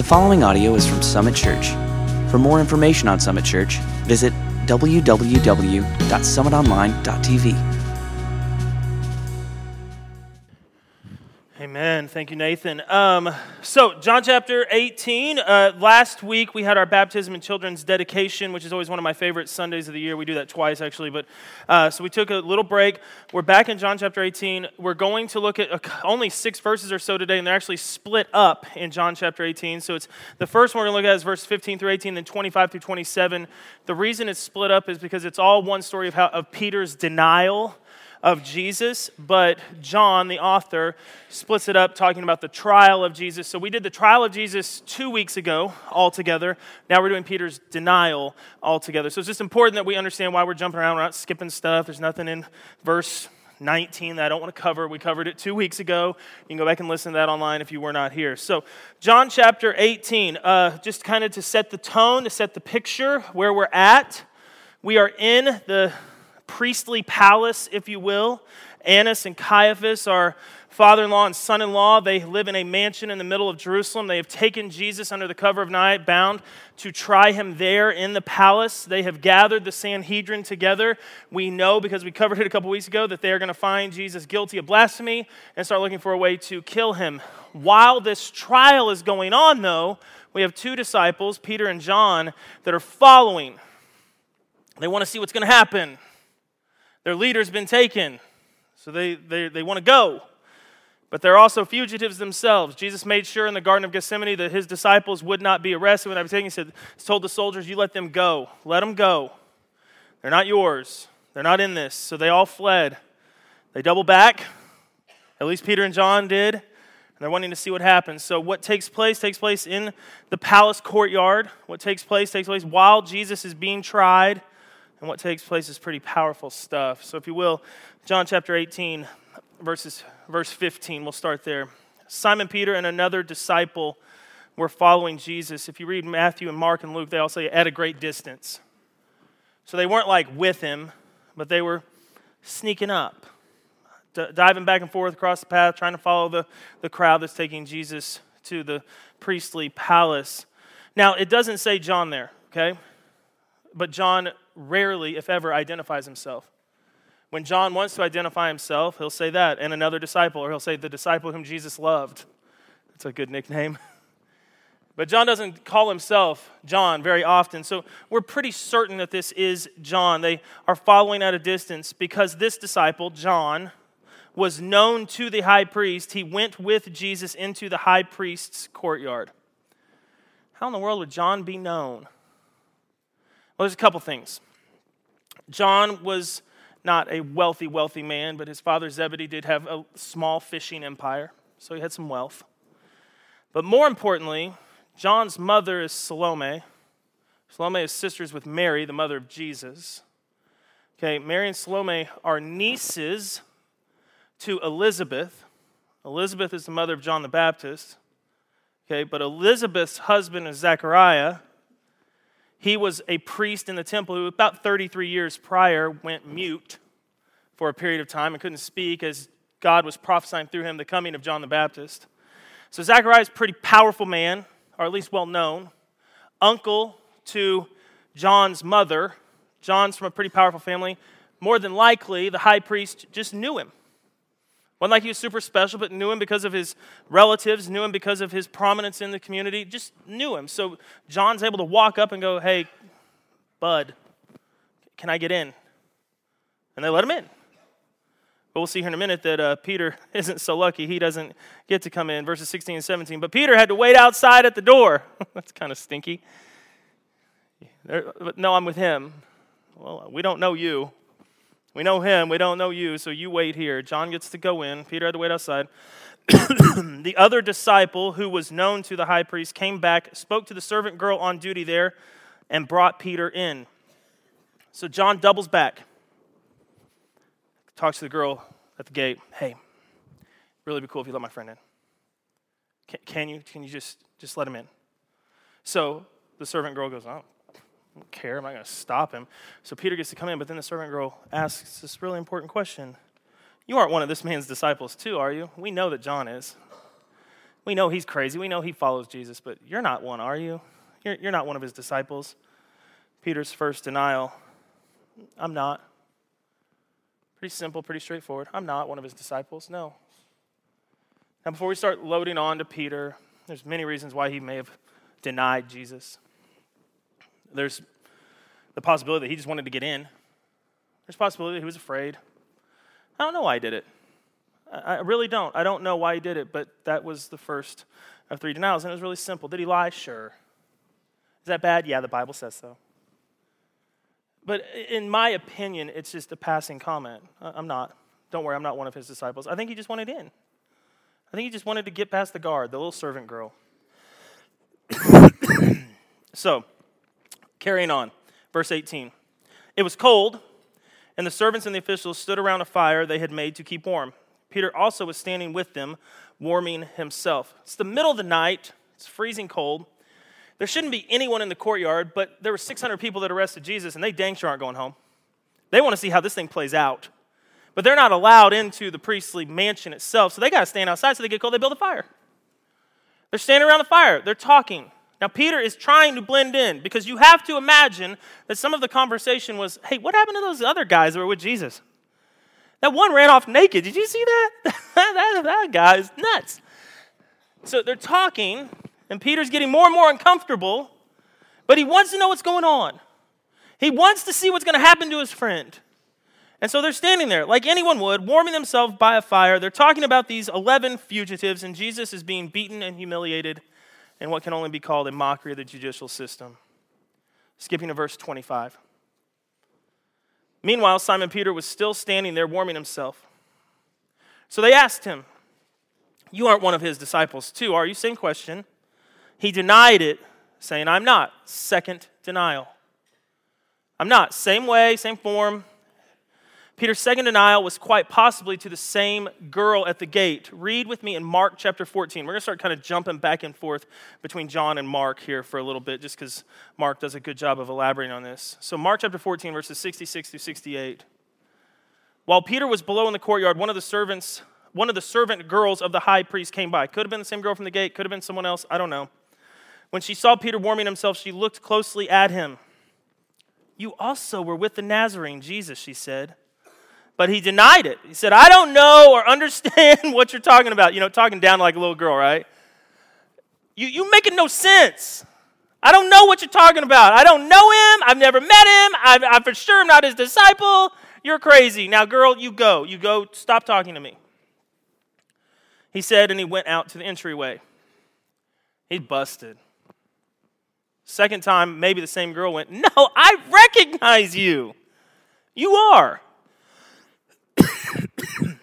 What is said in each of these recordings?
The following audio is from Summit Church. For more information on Summit Church, visit www.summitonline.tv. Thank you, Nathan. Um, so, John chapter 18. Uh, last week we had our baptism and children's dedication, which is always one of my favorite Sundays of the year. We do that twice, actually. But uh, so we took a little break. We're back in John chapter 18. We're going to look at uh, only six verses or so today, and they're actually split up in John chapter 18. So it's the first one we're going to look at is verse 15 through 18, then 25 through 27. The reason it's split up is because it's all one story of how of Peter's denial of Jesus, but John, the author, splits it up talking about the trial of Jesus. So we did the trial of Jesus two weeks ago altogether. Now we're doing Peter's denial altogether. So it's just important that we understand why we're jumping around. We're not skipping stuff. There's nothing in verse 19 that I don't want to cover. We covered it two weeks ago. You can go back and listen to that online if you were not here. So, John chapter 18, uh, just kind of to set the tone, to set the picture where we're at. We are in the priestly palace, if you will. Annas and Caiaphas are father in law and son in law. They live in a mansion in the middle of Jerusalem. They have taken Jesus under the cover of night, bound to try him there in the palace. They have gathered the Sanhedrin together. We know, because we covered it a couple weeks ago, that they are going to find Jesus guilty of blasphemy and start looking for a way to kill him. While this trial is going on, though, we have two disciples, Peter and John, that are following. They want to see what's going to happen. Their leader's been taken, so they, they, they want to go. But they're also fugitives themselves. Jesus made sure in the Garden of Gethsemane that his disciples would not be arrested when I was taken. He said, he told the soldiers, You let them go. Let them go. They're not yours. They're not in this. So they all fled. They double back. At least Peter and John did. And they're wanting to see what happens. So, what takes place takes place in the palace courtyard. What takes place takes place while Jesus is being tried. And what takes place is pretty powerful stuff. So, if you will, John chapter 18, verses, verse 15, we'll start there. Simon Peter and another disciple were following Jesus. If you read Matthew and Mark and Luke, they all say at a great distance. So they weren't like with him, but they were sneaking up, d- diving back and forth across the path, trying to follow the, the crowd that's taking Jesus to the priestly palace. Now, it doesn't say John there, okay? But John rarely, if ever, identifies himself. When John wants to identify himself, he'll say that, and another disciple, or he'll say the disciple whom Jesus loved. That's a good nickname. But John doesn't call himself John very often. So we're pretty certain that this is John. They are following at a distance because this disciple, John, was known to the high priest. He went with Jesus into the high priest's courtyard. How in the world would John be known? Well, there's a couple things. John was not a wealthy, wealthy man, but his father Zebedee did have a small fishing empire, so he had some wealth. But more importantly, John's mother is Salome. Salome is sisters with Mary, the mother of Jesus. Okay, Mary and Salome are nieces to Elizabeth. Elizabeth is the mother of John the Baptist. Okay, but Elizabeth's husband is Zechariah. He was a priest in the temple who, about 33 years prior, went mute for a period of time and couldn't speak as God was prophesying through him the coming of John the Baptist. So, a pretty powerful man, or at least well known, uncle to John's mother. John's from a pretty powerful family. More than likely, the high priest just knew him. Wasn't like he was super special, but knew him because of his relatives, knew him because of his prominence in the community, just knew him. So John's able to walk up and go, Hey, bud, can I get in? And they let him in. But we'll see here in a minute that uh, Peter isn't so lucky. He doesn't get to come in, verses 16 and 17. But Peter had to wait outside at the door. That's kind of stinky. There, no, I'm with him. Well, we don't know you. We know him, we don't know you, so you wait here. John gets to go in, Peter had to wait outside. the other disciple, who was known to the high priest, came back, spoke to the servant girl on duty there, and brought Peter in. So John doubles back, talks to the girl at the gate. Hey, really be cool if you let my friend in. Can, can you? Can you just just let him in? So the servant girl goes, "Oh, don't care. I'm not going to stop him. So Peter gets to come in, but then the servant girl asks this really important question. You aren't one of this man's disciples, too, are you? We know that John is. We know he's crazy. We know he follows Jesus, but you're not one, are you? You're, you're not one of his disciples. Peter's first denial I'm not. Pretty simple, pretty straightforward. I'm not one of his disciples. No. Now, before we start loading on to Peter, there's many reasons why he may have denied Jesus. There's the possibility that he just wanted to get in. There's possibility he was afraid. I don't know why he did it. I really don't. I don't know why he did it, but that was the first of three denials, and it was really simple. Did he lie? Sure. Is that bad? Yeah, the Bible says so. But in my opinion, it's just a passing comment. I'm not. Don't worry, I'm not one of his disciples. I think he just wanted in. I think he just wanted to get past the guard, the little servant girl. so, carrying on, verse 18. It was cold, and the servants and the officials stood around a fire they had made to keep warm. Peter also was standing with them, warming himself. It's the middle of the night, it's freezing cold. There shouldn't be anyone in the courtyard, but there were 600 people that arrested Jesus, and they dang sure aren't going home. They want to see how this thing plays out. But they're not allowed into the priestly mansion itself, so they got to stand outside so they get cold. They build a fire. They're standing around the fire, they're talking. Now, Peter is trying to blend in because you have to imagine that some of the conversation was hey, what happened to those other guys that were with Jesus? That one ran off naked. Did you see that? that, that guy is nuts. So they're talking, and Peter's getting more and more uncomfortable, but he wants to know what's going on. He wants to see what's going to happen to his friend. And so they're standing there, like anyone would, warming themselves by a fire. They're talking about these 11 fugitives, and Jesus is being beaten and humiliated in what can only be called a mockery of the judicial system. Skipping to verse 25. Meanwhile, Simon Peter was still standing there warming himself. So they asked him, You aren't one of his disciples, too, are you? Same question. He denied it, saying, I'm not. Second denial. I'm not. Same way, same form. Peter's second denial was quite possibly to the same girl at the gate. Read with me in Mark chapter 14. We're going to start kind of jumping back and forth between John and Mark here for a little bit, just because Mark does a good job of elaborating on this. So, Mark chapter 14, verses 66 through 68. While Peter was below in the courtyard, one of the servants, one of the servant girls of the high priest came by. Could have been the same girl from the gate, could have been someone else, I don't know. When she saw Peter warming himself, she looked closely at him. You also were with the Nazarene, Jesus, she said. But he denied it. He said, I don't know or understand what you're talking about. You know, talking down like a little girl, right? You, you making no sense. I don't know what you're talking about. I don't know him. I've never met him. I, I for sure not his disciple. You're crazy. Now, girl, you go. You go. Stop talking to me. He said, and he went out to the entryway. He's busted. Second time, maybe the same girl went, No, I recognize you. You are.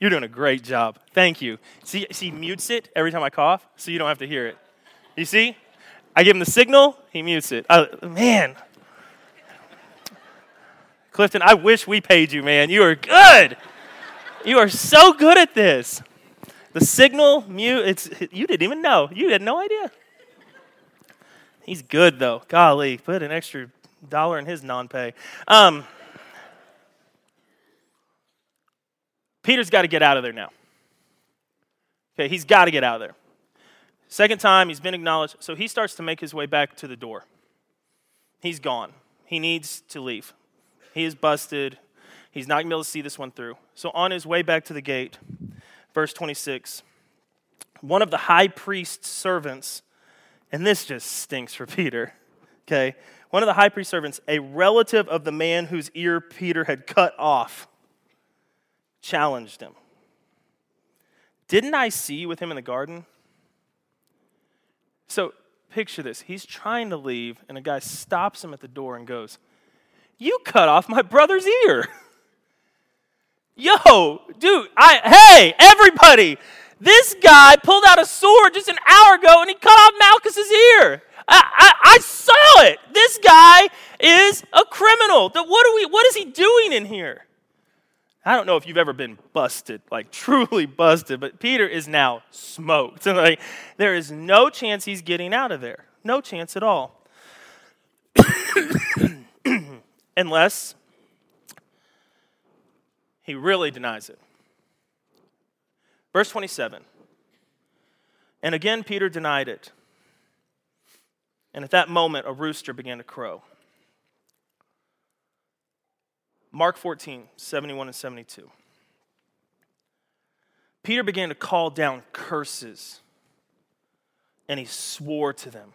You're doing a great job. Thank you. See, see, mutes it every time I cough, so you don't have to hear it. You see? I give him the signal, he mutes it. Uh, man. Clifton, I wish we paid you, man. You are good. You are so good at this. The signal, mute, it's, you didn't even know. You had no idea. He's good, though. Golly, put an extra dollar in his non pay. Um, Peter's got to get out of there now. Okay, he's got to get out of there. Second time, he's been acknowledged. So he starts to make his way back to the door. He's gone. He needs to leave. He is busted. He's not going to be able to see this one through. So on his way back to the gate, verse 26, one of the high priest's servants, and this just stinks for Peter, okay? One of the high priest servants, a relative of the man whose ear Peter had cut off challenged him. Didn't I see you with him in the garden? So picture this. He's trying to leave, and a guy stops him at the door and goes, You cut off my brother's ear. Yo, dude, I hey, everybody, this guy pulled out a sword just an hour ago and he cut off Malchus's ear. I, I, I saw it. This guy is a criminal. What, are we, what is he doing in here? I don't know if you've ever been busted, like truly busted, but Peter is now smoked. like, there is no chance he's getting out of there. No chance at all. Unless he really denies it. Verse 27 And again, Peter denied it. And at that moment, a rooster began to crow. Mark 14, 71 and 72. Peter began to call down curses, and he swore to them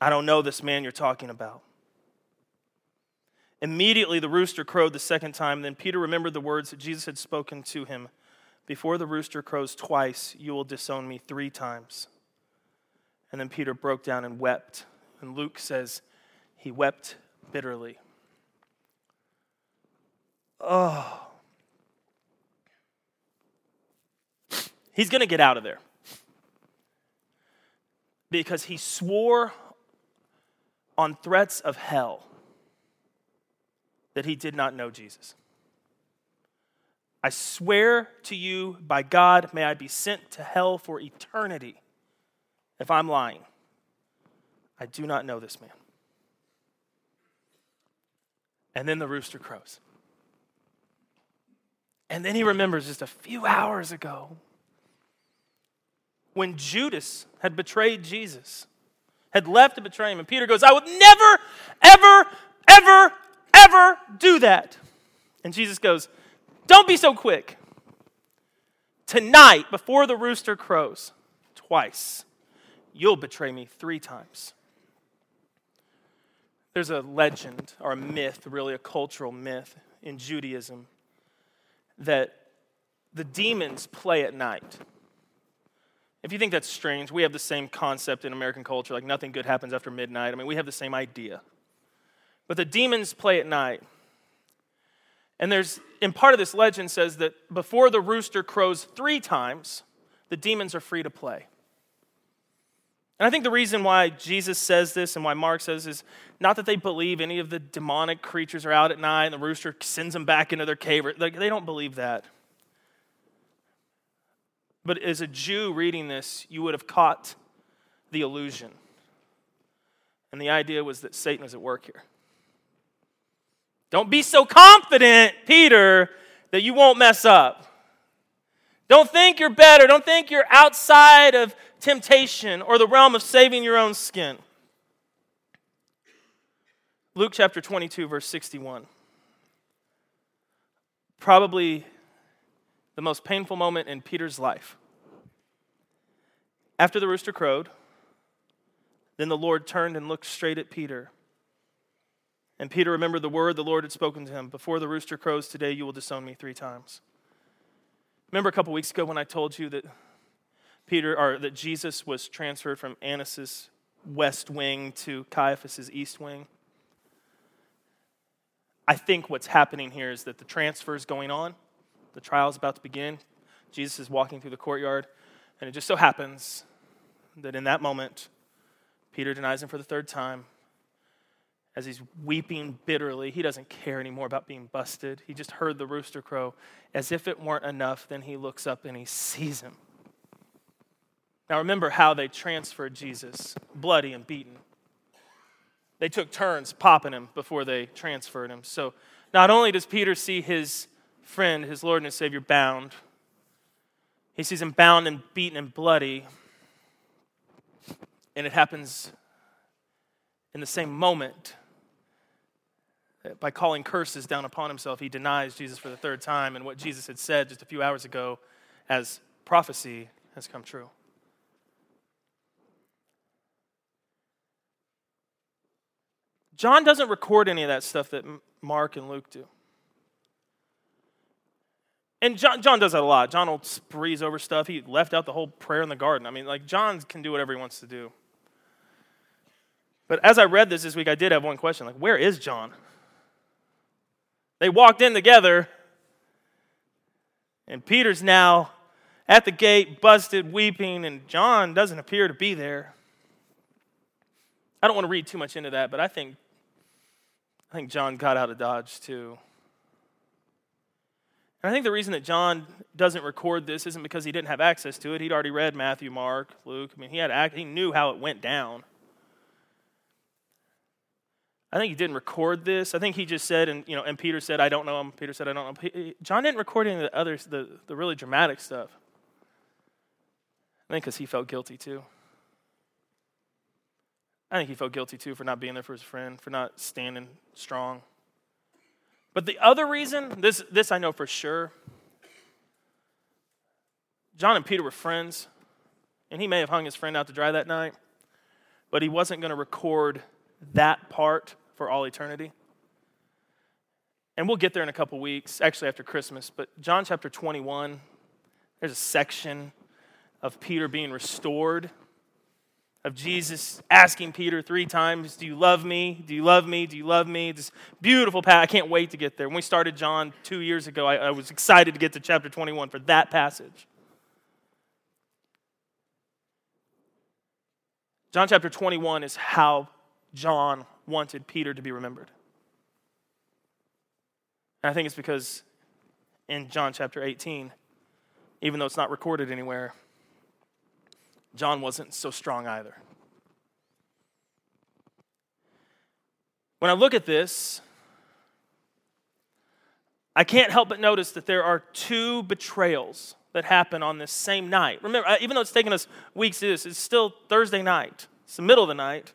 I don't know this man you're talking about. Immediately the rooster crowed the second time. Then Peter remembered the words that Jesus had spoken to him Before the rooster crows twice, you will disown me three times. And then Peter broke down and wept. And Luke says he wept bitterly. Oh. He's going to get out of there because he swore on threats of hell that he did not know Jesus. I swear to you by God, may I be sent to hell for eternity if I'm lying. I do not know this man. And then the rooster crows. And then he remembers just a few hours ago when Judas had betrayed Jesus, had left to betray him. And Peter goes, I would never, ever, ever, ever do that. And Jesus goes, Don't be so quick. Tonight, before the rooster crows, twice, you'll betray me three times. There's a legend or a myth, really a cultural myth in Judaism, that the demons play at night. If you think that's strange, we have the same concept in American culture like nothing good happens after midnight. I mean, we have the same idea. But the demons play at night. And there's, in part of this legend says that before the rooster crows three times, the demons are free to play. And I think the reason why Jesus says this and why Mark says this is not that they believe any of the demonic creatures are out at night and the rooster sends them back into their cave. Like, they don't believe that. But as a Jew reading this, you would have caught the illusion. And the idea was that Satan was at work here. Don't be so confident, Peter, that you won't mess up. Don't think you're better. Don't think you're outside of temptation or the realm of saving your own skin. Luke chapter 22, verse 61. Probably the most painful moment in Peter's life. After the rooster crowed, then the Lord turned and looked straight at Peter. And Peter remembered the word the Lord had spoken to him Before the rooster crows today, you will disown me three times. Remember a couple weeks ago when I told you that Peter or that Jesus was transferred from Annas's west wing to Caiaphas's east wing? I think what's happening here is that the transfer is going on. The trial is about to begin. Jesus is walking through the courtyard, and it just so happens that in that moment, Peter denies him for the third time as he's weeping bitterly. He doesn't care anymore about being busted. He just heard the rooster crow. As if it weren't enough, then he looks up and he sees him. Now remember how they transferred Jesus, bloody and beaten. They took turns popping him before they transferred him. So not only does Peter see his friend, his Lord and his Savior, bound, he sees him bound and beaten and bloody. And it happens in the same moment by calling curses down upon himself, he denies Jesus for the third time, and what Jesus had said just a few hours ago as prophecy has come true. John doesn't record any of that stuff that Mark and Luke do. And John, John does that a lot. John will breeze over stuff. He left out the whole prayer in the garden. I mean, like, John can do whatever he wants to do. But as I read this this week, I did have one question like, where is John? They walked in together, and Peter's now at the gate, busted, weeping, and John doesn't appear to be there. I don't want to read too much into that, but I think, I think John got out of Dodge too. And I think the reason that John doesn't record this isn't because he didn't have access to it. He'd already read Matthew, Mark, Luke. I mean, he had he knew how it went down. I think he didn't record this. I think he just said, and you know, and Peter said, "I don't know him." Peter said, "I don't know." John didn't record any of the other, the, the really dramatic stuff. I think because he felt guilty too. I think he felt guilty too for not being there for his friend, for not standing strong. But the other reason, this, this I know for sure, John and Peter were friends, and he may have hung his friend out to dry that night, but he wasn't going to record that part for all eternity. And we'll get there in a couple weeks, actually after Christmas. But John chapter 21, there's a section of Peter being restored, of Jesus asking Peter three times, Do you love me? Do you love me? Do you love me? This beautiful passage. I can't wait to get there. When we started John two years ago, I, I was excited to get to chapter 21 for that passage. John chapter 21 is how John wanted Peter to be remembered. And I think it's because in John chapter 18, even though it's not recorded anywhere, John wasn't so strong either. When I look at this, I can't help but notice that there are two betrayals that happen on this same night. Remember, even though it's taken us weeks to do this, it's still Thursday night. It's the middle of the night.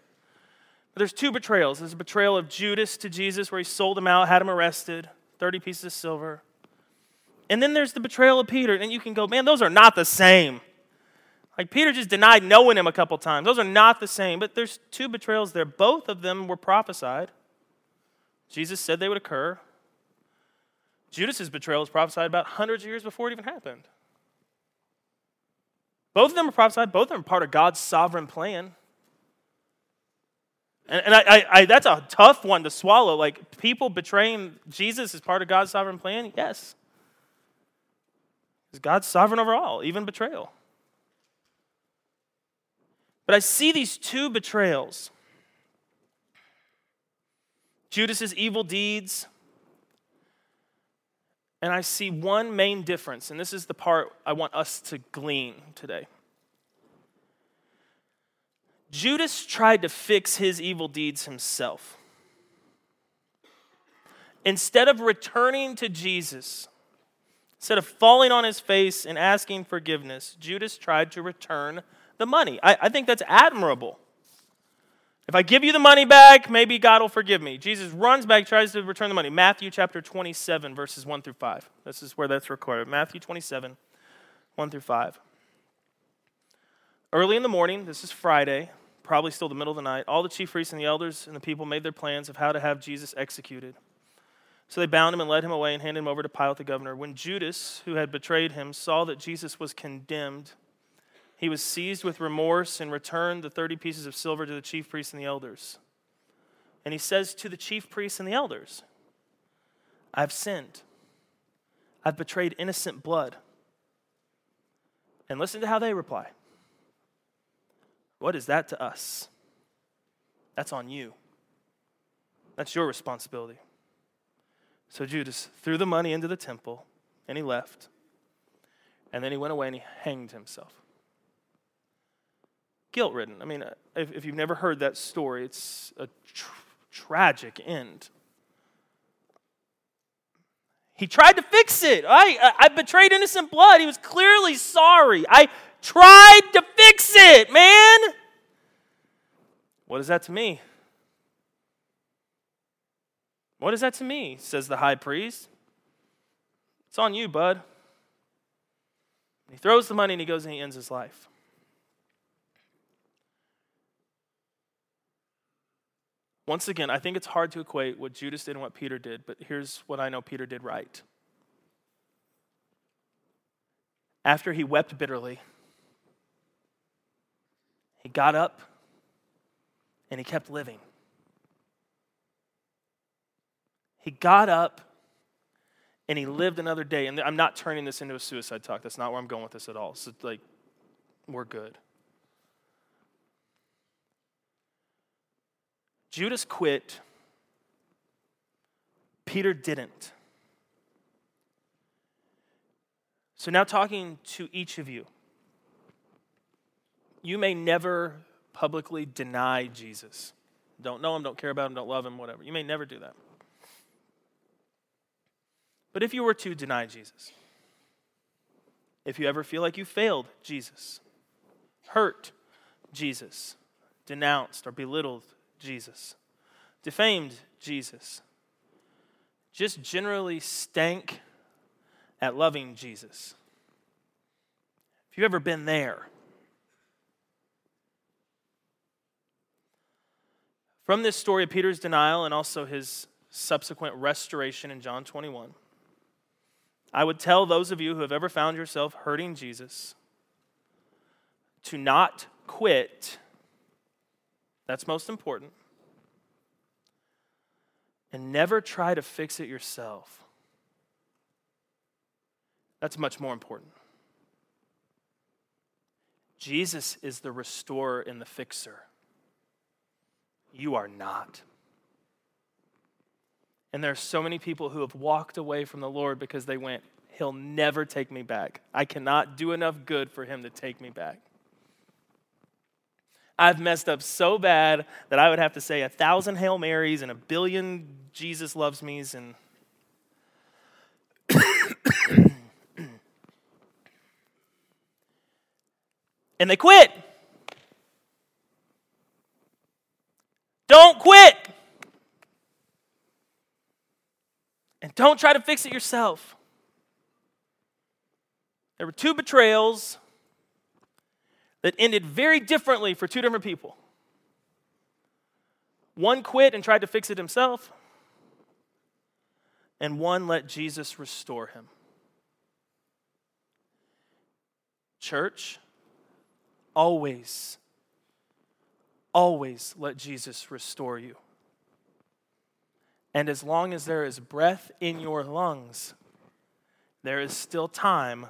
But there's two betrayals. There's a betrayal of Judas to Jesus, where he sold him out, had him arrested, 30 pieces of silver. And then there's the betrayal of Peter. And you can go, man, those are not the same. Like Peter just denied knowing him a couple times. Those are not the same, but there's two betrayals there. Both of them were prophesied. Jesus said they would occur. Judas's betrayal was prophesied about hundreds of years before it even happened. Both of them were prophesied, both of them are part of God's sovereign plan. And, and I, I, I, that's a tough one to swallow. Like, people betraying Jesus is part of God's sovereign plan? Yes. Is God sovereign over all, even betrayal. But I see these two betrayals Judas's evil deeds, and I see one main difference, and this is the part I want us to glean today. Judas tried to fix his evil deeds himself. Instead of returning to Jesus, instead of falling on his face and asking forgiveness, Judas tried to return the money. I, I think that's admirable. If I give you the money back, maybe God will forgive me. Jesus runs back, tries to return the money. Matthew chapter 27, verses 1 through 5. This is where that's recorded. Matthew 27, 1 through 5. Early in the morning, this is Friday, probably still the middle of the night, all the chief priests and the elders and the people made their plans of how to have Jesus executed. So they bound him and led him away and handed him over to Pilate the governor. When Judas, who had betrayed him, saw that Jesus was condemned, he was seized with remorse and returned the 30 pieces of silver to the chief priests and the elders. And he says to the chief priests and the elders, I've sinned. I've betrayed innocent blood. And listen to how they reply. What is that to us? That's on you. That's your responsibility. So Judas threw the money into the temple and he left. And then he went away and he hanged himself. Guilt ridden. I mean, if, if, you've never heard that story, it's a tr- tragic end. He tried to fix it. I, I betrayed innocent blood. He was clearly sorry. I tried to fix it, man. What is that to me? What is that to me? says the high priest. It's on you, bud. He throws the money and he goes and he ends his life. Once again, I think it's hard to equate what Judas did and what Peter did, but here's what I know Peter did right. After he wept bitterly, he got up and he kept living. He got up and he lived another day. And I'm not turning this into a suicide talk. That's not where I'm going with this at all. So, it's like, we're good. Judas quit, Peter didn't. So, now talking to each of you, you may never publicly deny Jesus. Don't know him, don't care about him, don't love him, whatever. You may never do that. But if you were to deny Jesus, if you ever feel like you failed Jesus, hurt Jesus, denounced or belittled Jesus, defamed Jesus, just generally stank at loving Jesus. If you've ever been there, from this story of Peter's denial and also his subsequent restoration in John 21, I would tell those of you who have ever found yourself hurting Jesus to not quit. That's most important. And never try to fix it yourself. That's much more important. Jesus is the restorer and the fixer. You are not. And there are so many people who have walked away from the Lord because they went, He'll never take me back. I cannot do enough good for Him to take me back. I've messed up so bad that I would have to say a thousand Hail Marys and a billion Jesus loves me's and and they quit. Don't quit. And don't try to fix it yourself. There were two betrayals that ended very differently for two different people. One quit and tried to fix it himself, and one let Jesus restore him. Church, always, always let Jesus restore you. And as long as there is breath in your lungs, there is still time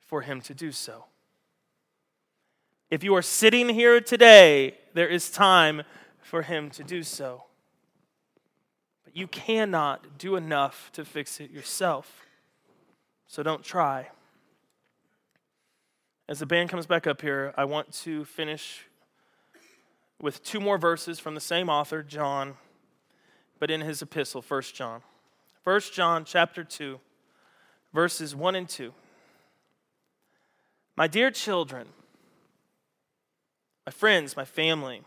for him to do so. If you are sitting here today, there is time for him to do so. But you cannot do enough to fix it yourself. So don't try. As the band comes back up here, I want to finish with two more verses from the same author, John but in his epistle, 1 John. 1 John chapter 2, verses 1 and 2. My dear children, my friends, my family,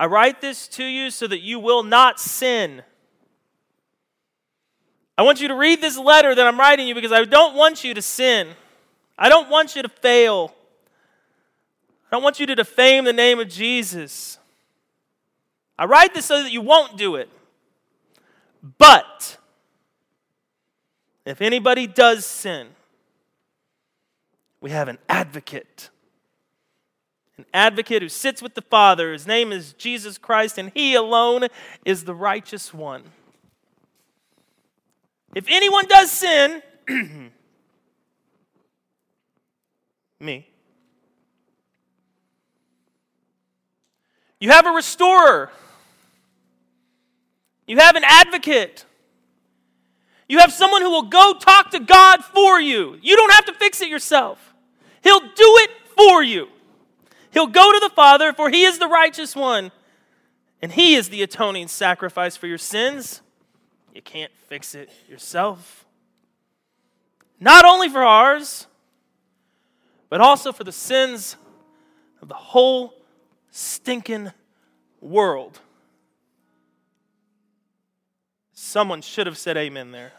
I write this to you so that you will not sin. I want you to read this letter that I'm writing you because I don't want you to sin. I don't want you to fail. I don't want you to defame the name of Jesus. I write this so that you won't do it. But if anybody does sin, we have an advocate. An advocate who sits with the Father. His name is Jesus Christ, and he alone is the righteous one. If anyone does sin, me. You have a restorer. You have an advocate. You have someone who will go talk to God for you. You don't have to fix it yourself. He'll do it for you. He'll go to the Father, for He is the righteous one, and He is the atoning sacrifice for your sins. You can't fix it yourself. Not only for ours, but also for the sins of the whole stinking world. Someone should have said amen there.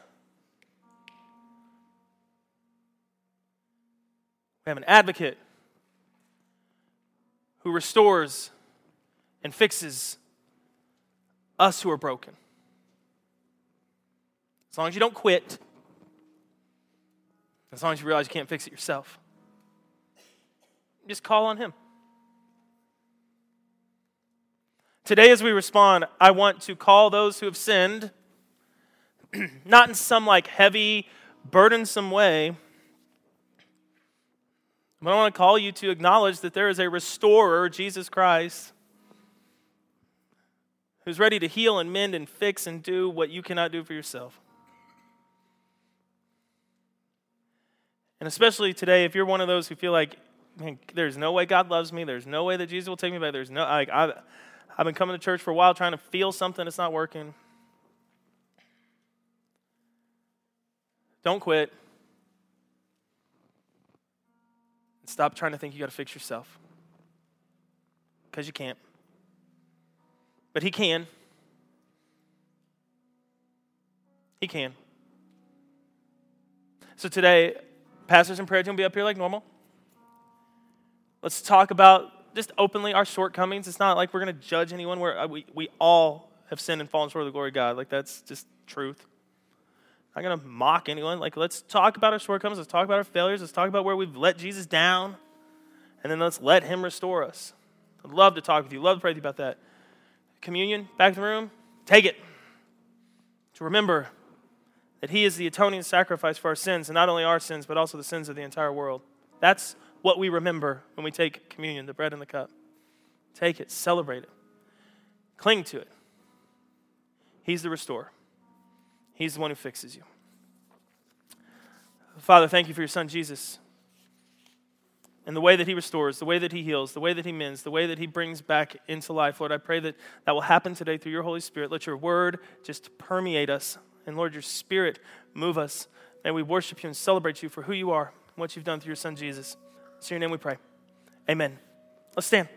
We have an advocate who restores and fixes us who are broken. As long as you don't quit, as long as you realize you can't fix it yourself, just call on Him. Today, as we respond, I want to call those who have sinned not in some like heavy, burdensome way. But I want to call you to acknowledge that there is a restorer, Jesus Christ, who's ready to heal and mend and fix and do what you cannot do for yourself. And especially today, if you're one of those who feel like, man, there's no way God loves me, there's no way that Jesus will take me back, there's no, like, I've, I've been coming to church for a while trying to feel something that's not working. Don't quit. Stop trying to think you got to fix yourself. Because you can't. But He can. He can. So today, pastors and prayer team will be up here like normal. Let's talk about just openly our shortcomings. It's not like we're going to judge anyone. Where uh, we, we all have sinned and fallen short of the glory of God. Like that's just truth. I'm not going to mock anyone. Like let's talk about our shortcomings. Let's talk about our failures. Let's talk about where we've let Jesus down. And then let's let him restore us. I'd love to talk with you. Love to pray with you about that. Communion, back in the room, take it. To remember that he is the atoning sacrifice for our sins, and not only our sins, but also the sins of the entire world. That's what we remember when we take communion, the bread and the cup. Take it, celebrate it, cling to it. He's the restorer, He's the one who fixes you. Father, thank you for your Son, Jesus. And the way that he restores, the way that he heals, the way that he mends, the way that he brings back into life, Lord, I pray that that will happen today through your Holy Spirit. Let your word just permeate us. And Lord, your spirit move us. May we worship you and celebrate you for who you are and what you've done through your son, Jesus. It's in your name we pray. Amen. Let's stand.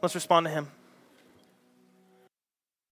Let's respond to him.